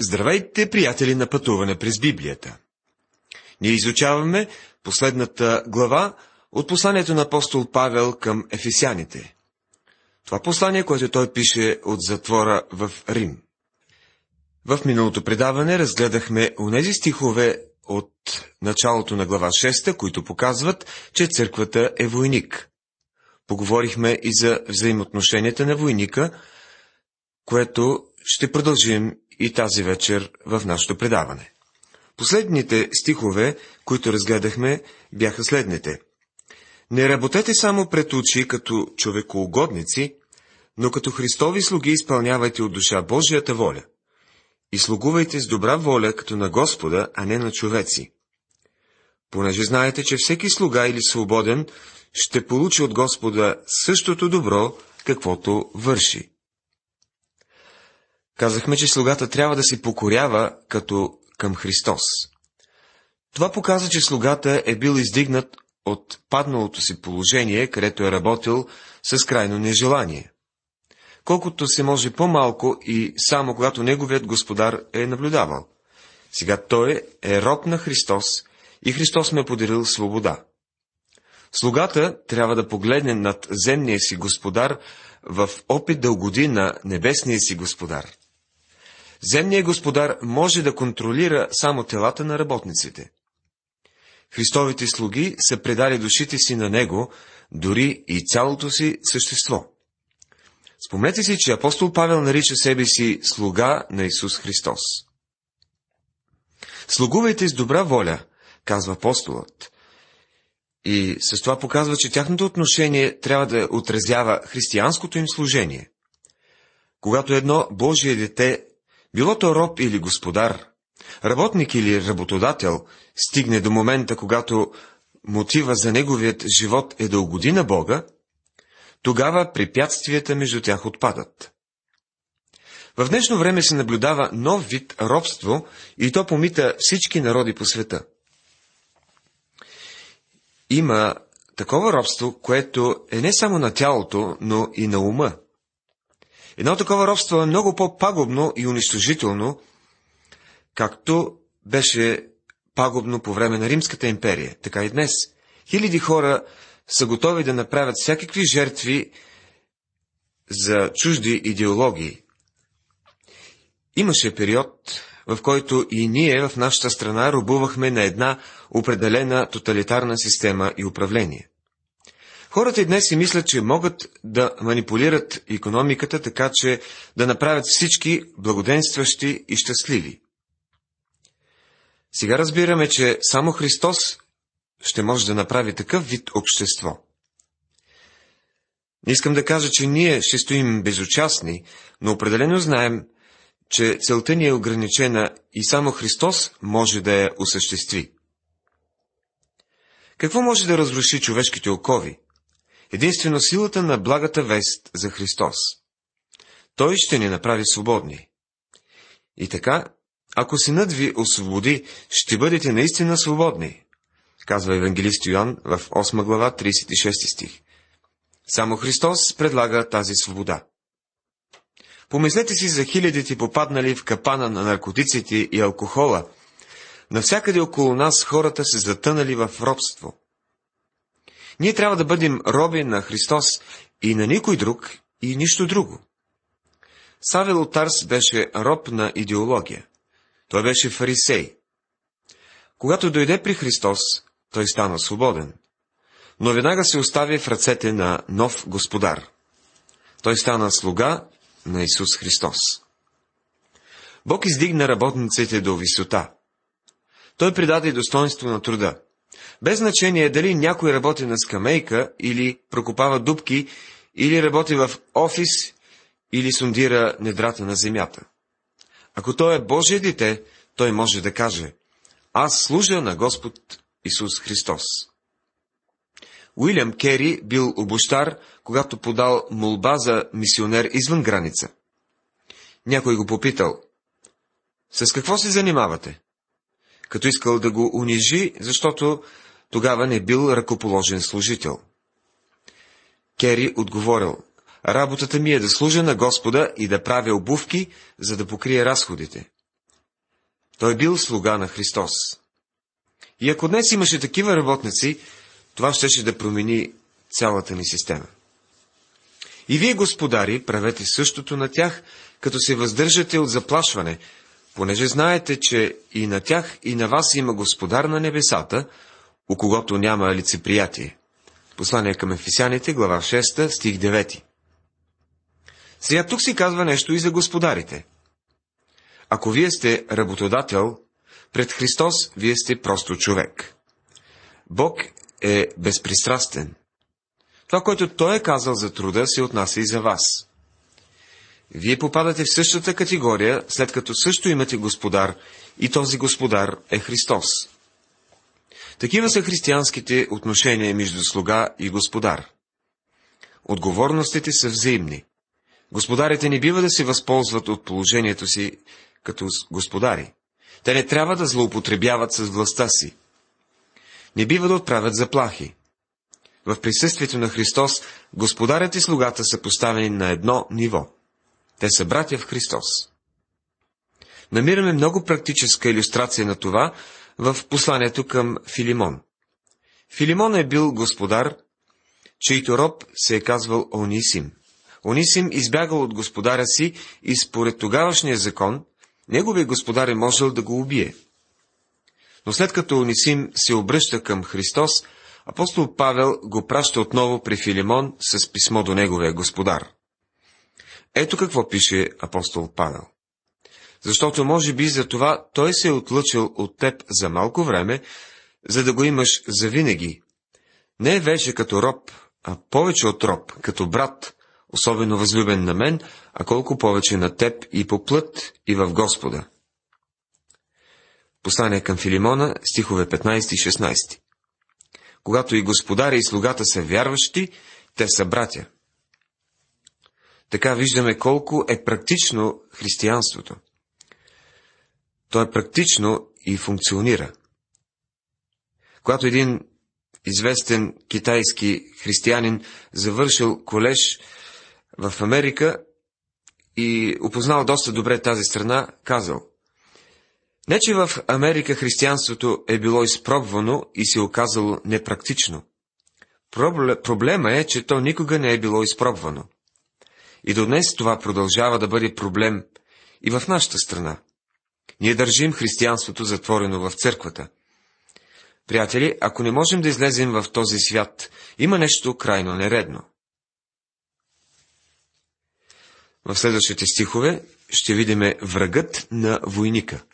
Здравейте, приятели на пътуване през Библията! Ние изучаваме последната глава от посланието на апостол Павел към ефесяните. Това послание, което той пише от затвора в Рим. В миналото предаване разгледахме онези стихове от началото на глава 6, които показват, че църквата е войник. Поговорихме и за взаимоотношенията на войника, което ще продължим и тази вечер в нашето предаване. Последните стихове, които разгледахме, бяха следните. Не работете само пред очи като човекоугодници, но като Христови слуги изпълнявайте от душа Божията воля. И слугувайте с добра воля като на Господа, а не на човеци. Понеже знаете, че всеки слуга или свободен ще получи от Господа същото добро, каквото върши. Казахме, че слугата трябва да се покорява като към Христос. Това показва, че слугата е бил издигнат от падналото си положение, където е работил с крайно нежелание. Колкото се може по-малко и само когато неговият господар е наблюдавал. Сега той е роб на Христос и Христос ме е подарил свобода. Слугата трябва да погледне над земния си господар в опит да угоди на небесния си господар. Земният господар може да контролира само телата на работниците. Христовите слуги са предали душите си на Него, дори и цялото си същество. Спомнете си, че апостол Павел нарича себе си слуга на Исус Христос. Слугувайте с добра воля, казва апостолът. И с това показва, че тяхното отношение трябва да отразява християнското им служение. Когато едно Божие дете било то роб или господар, работник или работодател, стигне до момента, когато мотива за неговият живот е да угоди на Бога, тогава препятствията между тях отпадат. В днешно време се наблюдава нов вид робство и то помита всички народи по света. Има такова робство, което е не само на тялото, но и на ума. Едно такова робство е много по-пагубно и унищожително, както беше пагубно по време на Римската империя, така и днес. Хиляди хора са готови да направят всякакви жертви за чужди идеологии. Имаше период, в който и ние в нашата страна робувахме на една определена тоталитарна система и управление. Хората и днес си мислят, че могат да манипулират економиката така, че да направят всички благоденстващи и щастливи. Сега разбираме, че само Христос ще може да направи такъв вид общество. Не искам да кажа, че ние ще стоим безучастни, но определено знаем, че целта ни е ограничена и само Христос може да я осъществи. Какво може да разруши човешките окови? Единствено силата на благата вест за Христос. Той ще ни направи свободни. И така, ако синът ви освободи, ще бъдете наистина свободни, казва евангелист Йоан в 8 глава 36 стих. Само Христос предлага тази свобода. Помислете си за хилядите попаднали в капана на наркотиците и алкохола. Навсякъде около нас хората се затънали в робство. Ние трябва да бъдем роби на Христос и на никой друг и нищо друго. Савел Тарс беше роб на идеология. Той беше фарисей. Когато дойде при Христос, той стана свободен. Но веднага се остави в ръцете на нов господар. Той стана слуга на Исус Христос. Бог издигна работниците до висота. Той придаде достоинство на труда. Без значение дали някой работи на скамейка или прокопава дубки, или работи в офис, или сундира недрата на земята. Ако той е Божие дете, той може да каже, аз служа на Господ Исус Христос. Уилям Кери бил обощар, когато подал молба за мисионер извън граница. Някой го попитал, с какво се занимавате? Като искал да го унижи, защото тогава не бил ръкоположен служител. Кери отговорил, работата ми е да служа на Господа и да правя обувки, за да покрия разходите. Той бил слуга на Христос. И ако днес имаше такива работници, това щеше да промени цялата ни система. И вие, господари, правете същото на тях, като се въздържате от заплашване, понеже знаете, че и на тях, и на вас има господар на небесата, у когото няма лицеприятие. Послание към Ефисяните, глава 6, стих 9. Сега тук си казва нещо и за господарите. Ако вие сте работодател, пред Христос вие сте просто човек. Бог е безпристрастен. Това, което Той е казал за труда, се отнася и за вас. Вие попадате в същата категория, след като също имате господар, и този господар е Христос. Такива са християнските отношения между слуга и господар. Отговорностите са взаимни. Господарите не бива да се възползват от положението си като господари. Те не трябва да злоупотребяват с властта си. Не бива да отправят заплахи. В присъствието на Христос, господарят и слугата са поставени на едно ниво. Те са братя в Христос. Намираме много практическа иллюстрация на това в посланието към Филимон. Филимон е бил господар, чийто роб се е казвал Онисим. Онисим избягал от господаря си и според тогавашния закон, неговият господар е можел да го убие. Но след като Онисим се обръща към Христос, апостол Павел го праща отново при Филимон с писмо до неговия господар. Ето какво пише апостол Павел. Защото може би за това той се е отлъчил от теб за малко време, за да го имаш завинаги. Не вече като роб, а повече от роб, като брат, особено възлюбен на мен, а колко повече на теб и по плът, и в Господа. Послание към Филимона, стихове 15 и 16. Когато и господаря и слугата са вярващи, те са братя. Така виждаме колко е практично християнството. То е практично и функционира. Когато един известен китайски християнин завършил колеж в Америка и опознал доста добре тази страна, казал Не, че в Америка християнството е било изпробвано и се оказало непрактично. Проблема е, че то никога не е било изпробвано. И до днес това продължава да бъде проблем и в нашата страна. Ние държим християнството затворено в църквата. Приятели, ако не можем да излезем в този свят, има нещо крайно нередно. В следващите стихове ще видим врагът на войника.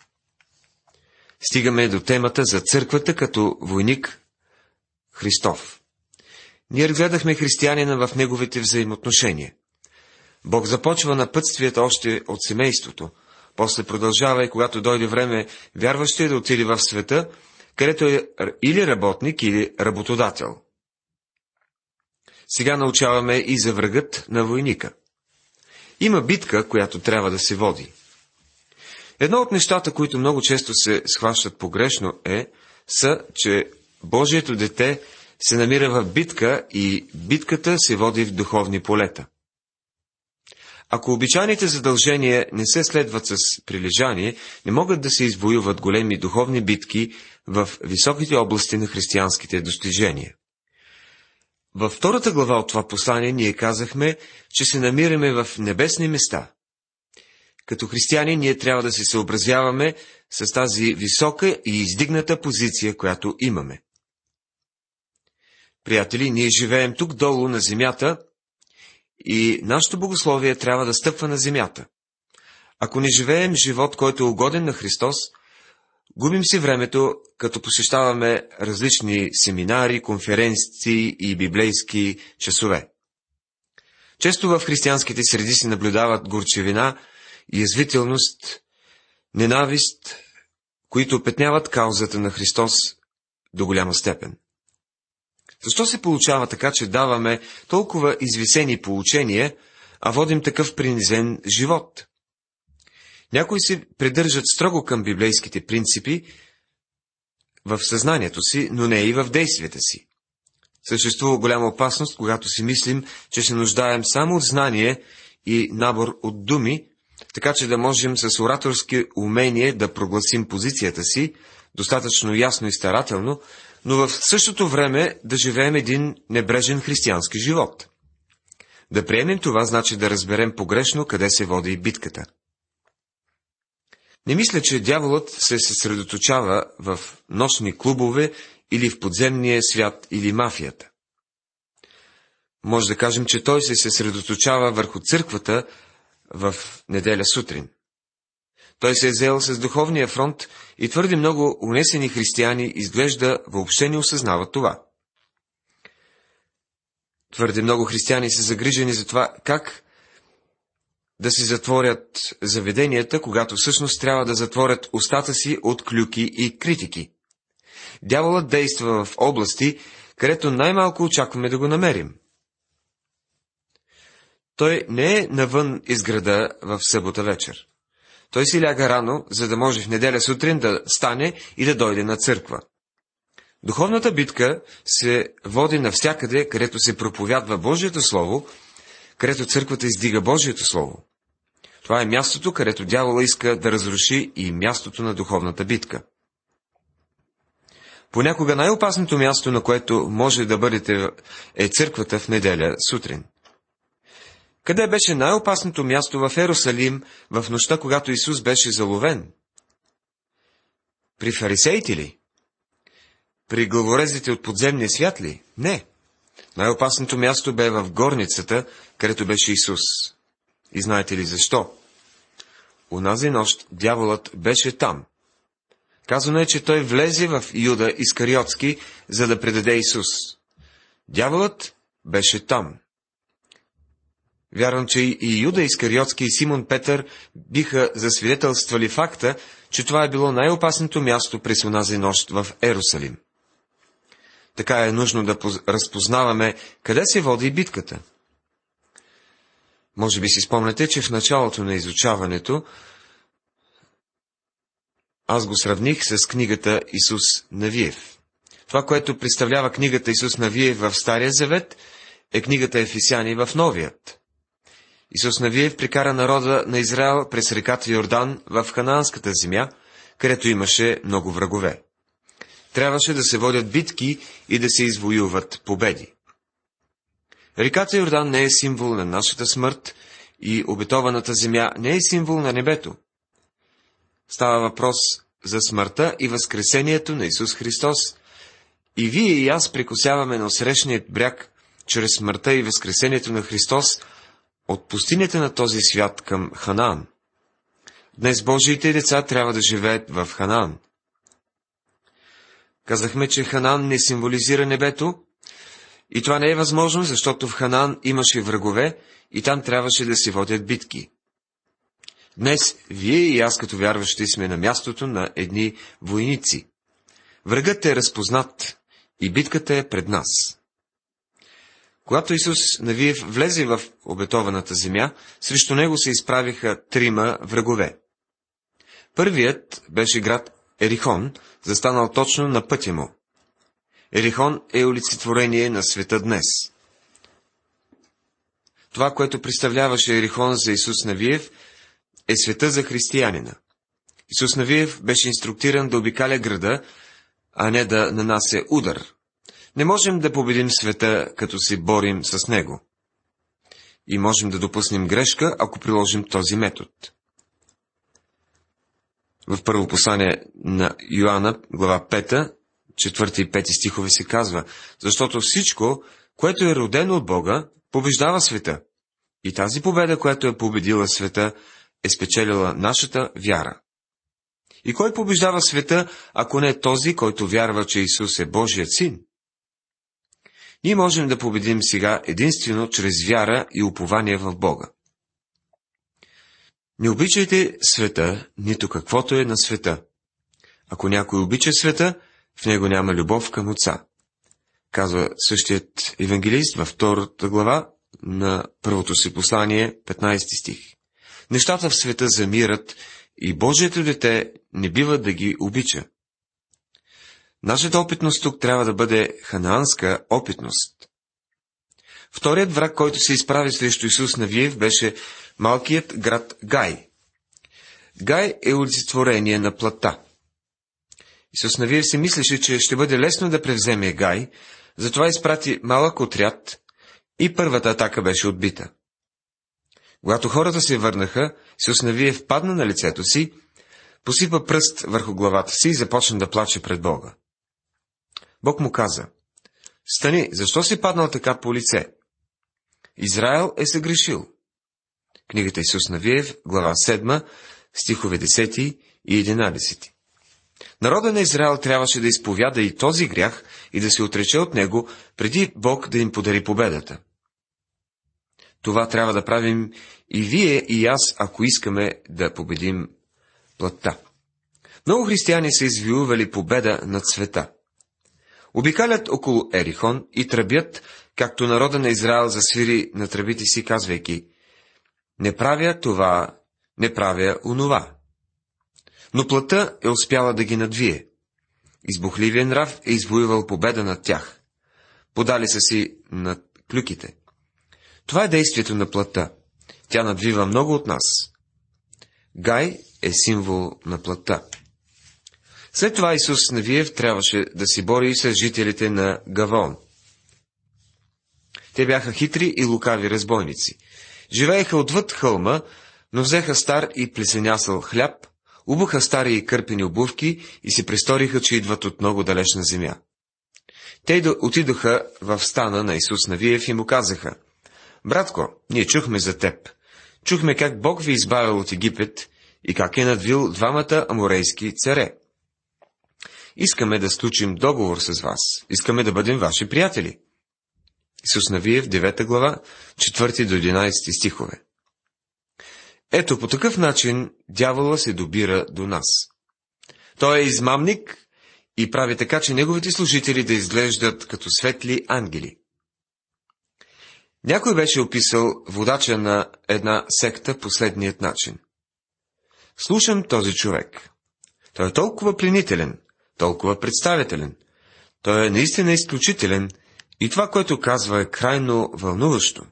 Стигаме до темата за църквата като войник Христов. Ние разгледахме християнина в неговите взаимоотношения. Бог започва напътствията още от семейството, после продължава и когато дойде време вярващия да отиде в света, където е или работник, или работодател. Сега научаваме и за врагът на войника. Има битка, която трябва да се води. Едно от нещата, които много често се схващат погрешно е, са, че Божието дете се намира в битка и битката се води в духовни полета. Ако обичайните задължения не се следват с прилежание, не могат да се извоюват големи духовни битки в високите области на християнските достижения. Във втората глава от това послание ние казахме, че се намираме в небесни места. Като християни ние трябва да се съобразяваме с тази висока и издигната позиция, която имаме. Приятели, ние живеем тук долу на земята и нашето богословие трябва да стъпва на земята. Ако не живеем живот, който е угоден на Христос, губим си времето, като посещаваме различни семинари, конференции и библейски часове. Често в християнските среди се наблюдават горчевина, язвителност, ненавист, които опетняват каузата на Христос до голяма степен. Защо се получава така, че даваме толкова извисени получения, а водим такъв принизен живот? Някои се придържат строго към библейските принципи в съзнанието си, но не и в действията си. Съществува голяма опасност, когато си мислим, че се нуждаем само от знание и набор от думи, така че да можем с ораторски умение да прогласим позицията си, достатъчно ясно и старателно, но в същото време да живеем един небрежен християнски живот. Да приемем това значи да разберем погрешно къде се води битката. Не мисля, че дяволът се съсредоточава в нощни клубове или в подземния свят или мафията. Може да кажем, че той се съсредоточава върху църквата в неделя сутрин. Той се е взел с духовния фронт и твърде много унесени християни изглежда въобще не осъзнават това. Твърде много християни са загрижени за това как да си затворят заведенията, когато всъщност трябва да затворят устата си от клюки и критики. Дяволът действа в области, където най-малко очакваме да го намерим. Той не е навън из града в събота вечер. Той си ляга рано, за да може в неделя сутрин да стане и да дойде на църква. Духовната битка се води навсякъде, където се проповядва Божието Слово, където църквата издига Божието Слово. Това е мястото, където дявола иска да разруши и мястото на духовната битка. Понякога най-опасното място, на което може да бъдете, е църквата в неделя сутрин. Къде беше най-опасното място в Ерусалим в нощта, когато Исус беше заловен? При фарисеите ли? При главорезите от подземния свят ли? Не. Най-опасното място бе в горницата, където беше Исус. И знаете ли защо? Унази нощ дяволът беше там. Казано е, че той влезе в Юда Искариотски, за да предаде Исус. Дяволът беше там. Вярвам, че и Юда Искариотски и Симон Петър биха засвидетелствали факта, че това е било най-опасното място през онази нощ в Ерусалим. Така е нужно да разпознаваме къде се води битката. Може би си спомняте, че в началото на изучаването аз го сравних с книгата Исус Навиев. Това, което представлява книгата Исус Навиев в Стария Завет, е книгата Ефисяни в Новият. Исус Навиев прикара народа на Израел през реката Йордан в Ханаанската земя, където имаше много врагове. Трябваше да се водят битки и да се извоюват победи. Реката Йордан не е символ на нашата смърт и обетованата земя не е символ на небето. Става въпрос за смъртта и възкресението на Исус Христос. И вие и аз прикосяваме на срещният бряг, чрез смъртта и възкресението на Христос, от пустинята на този свят към Ханаан. Днес Божиите деца трябва да живеят в Ханаан. Казахме, че Ханаан не символизира небето, и това не е възможно, защото в Ханаан имаше врагове и там трябваше да се водят битки. Днес вие и аз като вярващи сме на мястото на едни войници. Врагът е разпознат и битката е пред нас. Когато Исус Навиев влезе в обетованата земя, срещу него се изправиха трима врагове. Първият беше град Ерихон, застанал точно на пътя му. Ерихон е олицетворение на света днес. Това, което представляваше Ерихон за Исус Навиев, е света за християнина. Исус Навиев беше инструктиран да обикаля града, а не да нанася удар. Не можем да победим света, като се борим с него. И можем да допуснем грешка, ако приложим този метод. В първо послание на Йоанна, глава 5, 4 и 5 стихове се казва, защото всичко, което е родено от Бога, побеждава света. И тази победа, която е победила света, е спечелила нашата вяра. И кой побеждава света, ако не е този, който вярва, че Исус е Божият син? Ние можем да победим сега единствено чрез вяра и упование в Бога. Не обичайте света, нито каквото е на света. Ако някой обича света, в него няма любов към Отца. Казва същият евангелист във втората глава на първото си послание, 15 стих. Нещата в света замират и Божието дете не бива да ги обича. Нашата опитност тук трябва да бъде ханаанска опитност. Вторият враг, който се изправи срещу Исус Навиев, беше малкият град Гай, Гай е олицетворение на плата. Исус Навиев се мислеше, че ще бъде лесно да превземе Гай, затова изпрати малък отряд и първата атака беше отбита. Когато хората се върнаха, Исус Навиев падна на лицето си, посипа пръст върху главата си и започна да плаче пред Бога. Бог му каза, Стани, защо си паднал така по лице? Израел е съгрешил. Книгата Исус Навиев, глава 7, стихове 10 и 11. Народа на Израел трябваше да изповяда и този грях и да се отрече от него, преди Бог да им подари победата. Това трябва да правим и вие и аз, ако искаме да победим плътта. Много християни са извоювали победа над света. Обикалят около Ерихон и тръбят, както народа на Израел засвири на тръбите си, казвайки, не правя това, не правя онова. Но плътта е успяла да ги надвие. Избухливият нрав е извоювал победа над тях. Подали са си над клюките. Това е действието на плътта. Тя надвива много от нас. Гай е символ на плътта. След това Исус Навиев трябваше да се бори и с жителите на Гавон. Те бяха хитри и лукави разбойници. Живееха отвъд хълма, но взеха стар и плесенясъл хляб, убаха стари и кърпени обувки и се престориха, че идват от много далечна земя. Те отидоха в стана на Исус Навиев и му казаха, Братко, ние чухме за теб. Чухме как Бог ви избавил от Египет и как е надвил двамата аморейски царе. Искаме да случим договор с вас. Искаме да бъдем ваши приятели. Исус Навиев, 9 глава, 4 до 11 стихове. Ето по такъв начин дявола се добира до нас. Той е измамник и прави така, че неговите служители да изглеждат като светли ангели. Някой беше описал водача на една секта последният начин. Слушам този човек. Той е толкова пленителен, толкова представителен. Той е наистина изключителен и това, което казва е крайно вълнуващо.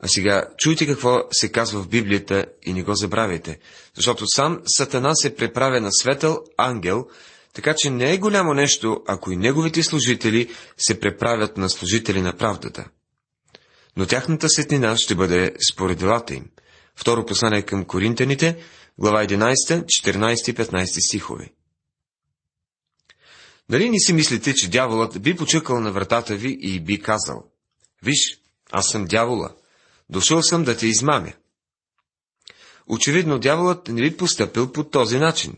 А сега чуйте какво се казва в Библията и не го забравяйте, защото сам Сатана се преправя на светъл ангел, така че не е голямо нещо, ако и неговите служители се преправят на служители на правдата. Но тяхната светнина ще бъде според делата им. Второ послание към Коринтяните, глава 11, 14 и 15 стихове. Нали не си мислите, че дяволът би почукал на вратата ви и би казал, Виж, аз съм дявола, дошъл съм да те измамя. Очевидно, дяволът не би постъпил по този начин.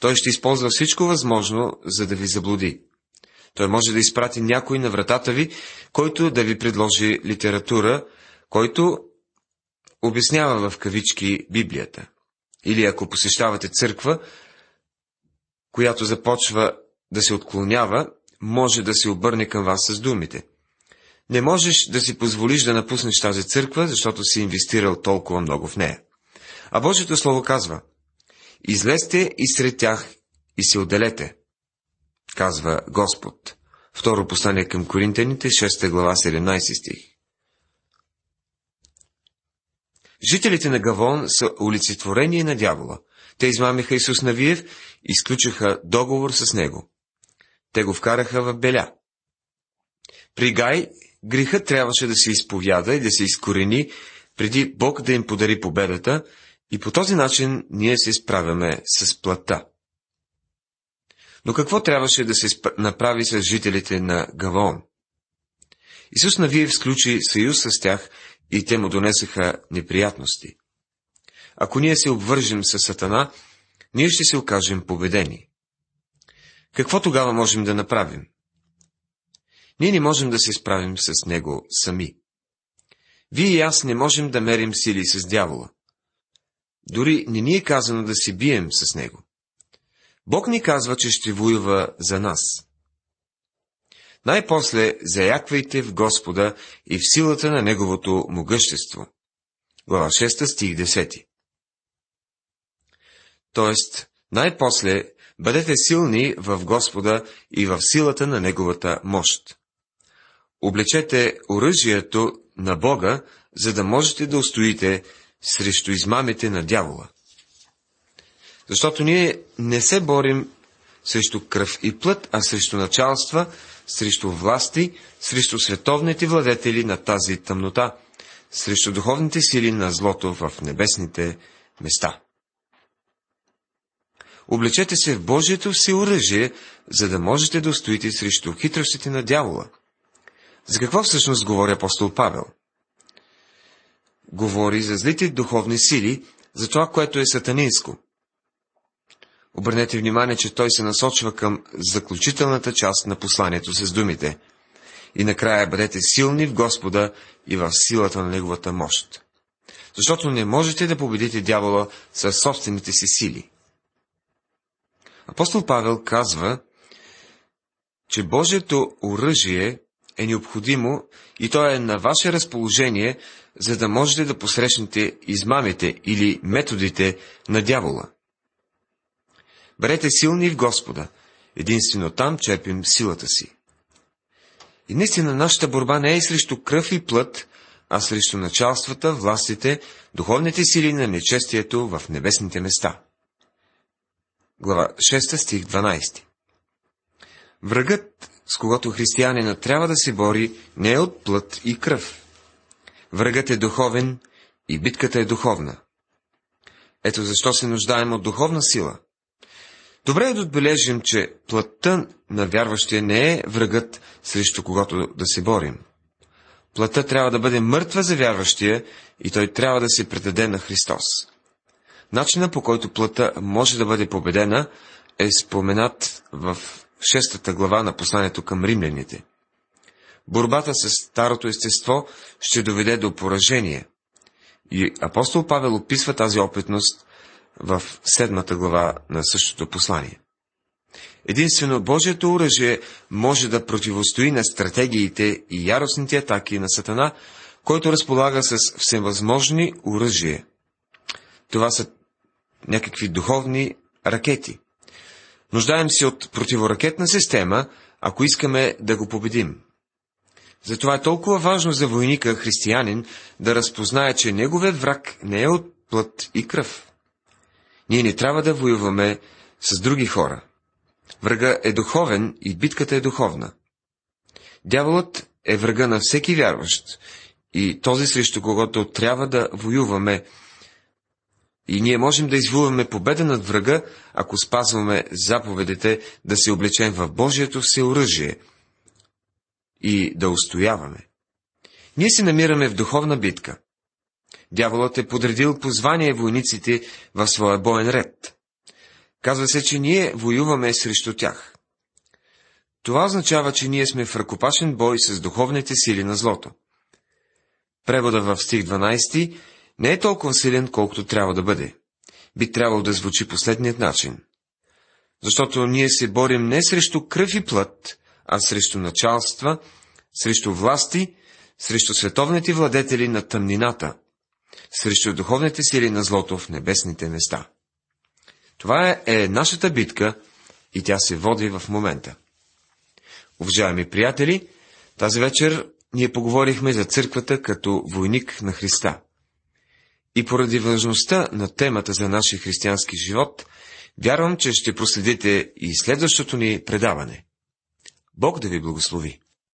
Той ще използва всичко възможно, за да ви заблуди. Той може да изпрати някой на вратата ви, който да ви предложи литература, който обяснява в кавички Библията. Или ако посещавате църква, която започва да се отклонява, може да се обърне към вас с думите. Не можеш да си позволиш да напуснеш тази църква, защото си инвестирал толкова много в нея. А Божието Слово казва, излезте и сред тях и се отделете, казва Господ. Второ послание към Коринтяните, 6 глава, 17 стих. Жителите на Гавон са олицетворение на дявола. Те измамиха Исус Навиев и изключиха договор с него. Те го вкараха в беля. При Гай грехът трябваше да се изповяда и да се изкорени, преди Бог да им подари победата, и по този начин ние се справяме с плата. Но какво трябваше да се направи с жителите на Гавон? Исус Навиев сключи съюз с тях и те му донесаха неприятности. Ако ние се обвържем с Сатана, ние ще се окажем победени. Какво тогава можем да направим? Ние не можем да се справим с него сами. Вие и аз не можем да мерим сили с дявола. Дори не ни е казано да се бием с него. Бог ни казва, че ще воюва за нас. Най-после заяквайте в Господа и в силата на Неговото могъщество. Глава 6, стих 10. Тоест, най-после бъдете силни в Господа и в силата на Неговата мощ. Облечете оръжието на Бога, за да можете да устоите срещу измамите на дявола. Защото ние не се борим срещу кръв и плът, а срещу началства, срещу власти, срещу световните владетели на тази тъмнота, срещу духовните сили на злото в небесните места. Облечете се в Божието си оръжие, за да можете да устоите срещу хитростите на дявола. За какво всъщност говори апостол Павел? Говори за злите духовни сили, за това, което е сатанинско. Обърнете внимание, че той се насочва към заключителната част на посланието с думите. И накрая бъдете силни в Господа и в силата на Неговата мощ. Защото не можете да победите дявола със собствените си сили. Апостол Павел казва, че Божието оръжие е необходимо и то е на ваше разположение, за да можете да посрещнете измамите или методите на дявола. Бъдете силни в Господа. Единствено там черпим силата си. И наистина нашата борба не е срещу кръв и плът, а срещу началствата, властите, духовните сили на нечестието в небесните места. Глава 6 стих 12 Врагът, с когото християнина трябва да се бори, не е от плът и кръв. Врагът е духовен и битката е духовна. Ето защо се нуждаем от духовна сила. Добре е да отбележим, че плътта на вярващия не е врагът, срещу когато да се борим. Плътта трябва да бъде мъртва за вярващия и той трябва да се предаде на Христос. Начина по който плътта може да бъде победена е споменат в шестата глава на посланието към римляните. Борбата с старото естество ще доведе до поражение. И апостол Павел описва тази опитност в седмата глава на същото послание. Единствено Божието оръжие може да противостои на стратегиите и яростните атаки на Сатана, който разполага с всевъзможни оръжия. Това са някакви духовни ракети. Нуждаем се от противоракетна система, ако искаме да го победим. Затова е толкова важно за войника, християнин, да разпознае, че неговият враг не е от плът и кръв. Ние не трябва да воюваме с други хора. Врага е духовен и битката е духовна. Дяволът е врага на всеки вярващ и този срещу когото трябва да воюваме. И ние можем да извоюваме победа над врага, ако спазваме заповедите да се облечем в Божието всеоръжие и да устояваме. Ние се намираме в духовна битка. Дяволът е подредил позвание войниците в своя боен ред. Казва се, че ние воюваме срещу тях. Това означава, че ние сме в ръкопашен бой с духовните сили на злото. Превода в стих 12 не е толкова силен, колкото трябва да бъде. Би трябвало да звучи последният начин. Защото ние се борим не срещу кръв и плът, а срещу началства, срещу власти, срещу световните владетели на тъмнината, срещу духовните сили на злото в небесните места. Това е, нашата битка и тя се води в момента. Уважаеми приятели, тази вечер ние поговорихме за църквата като войник на Христа. И поради важността на темата за нашия християнски живот, вярвам, че ще проследите и следващото ни предаване. Бог да ви благослови!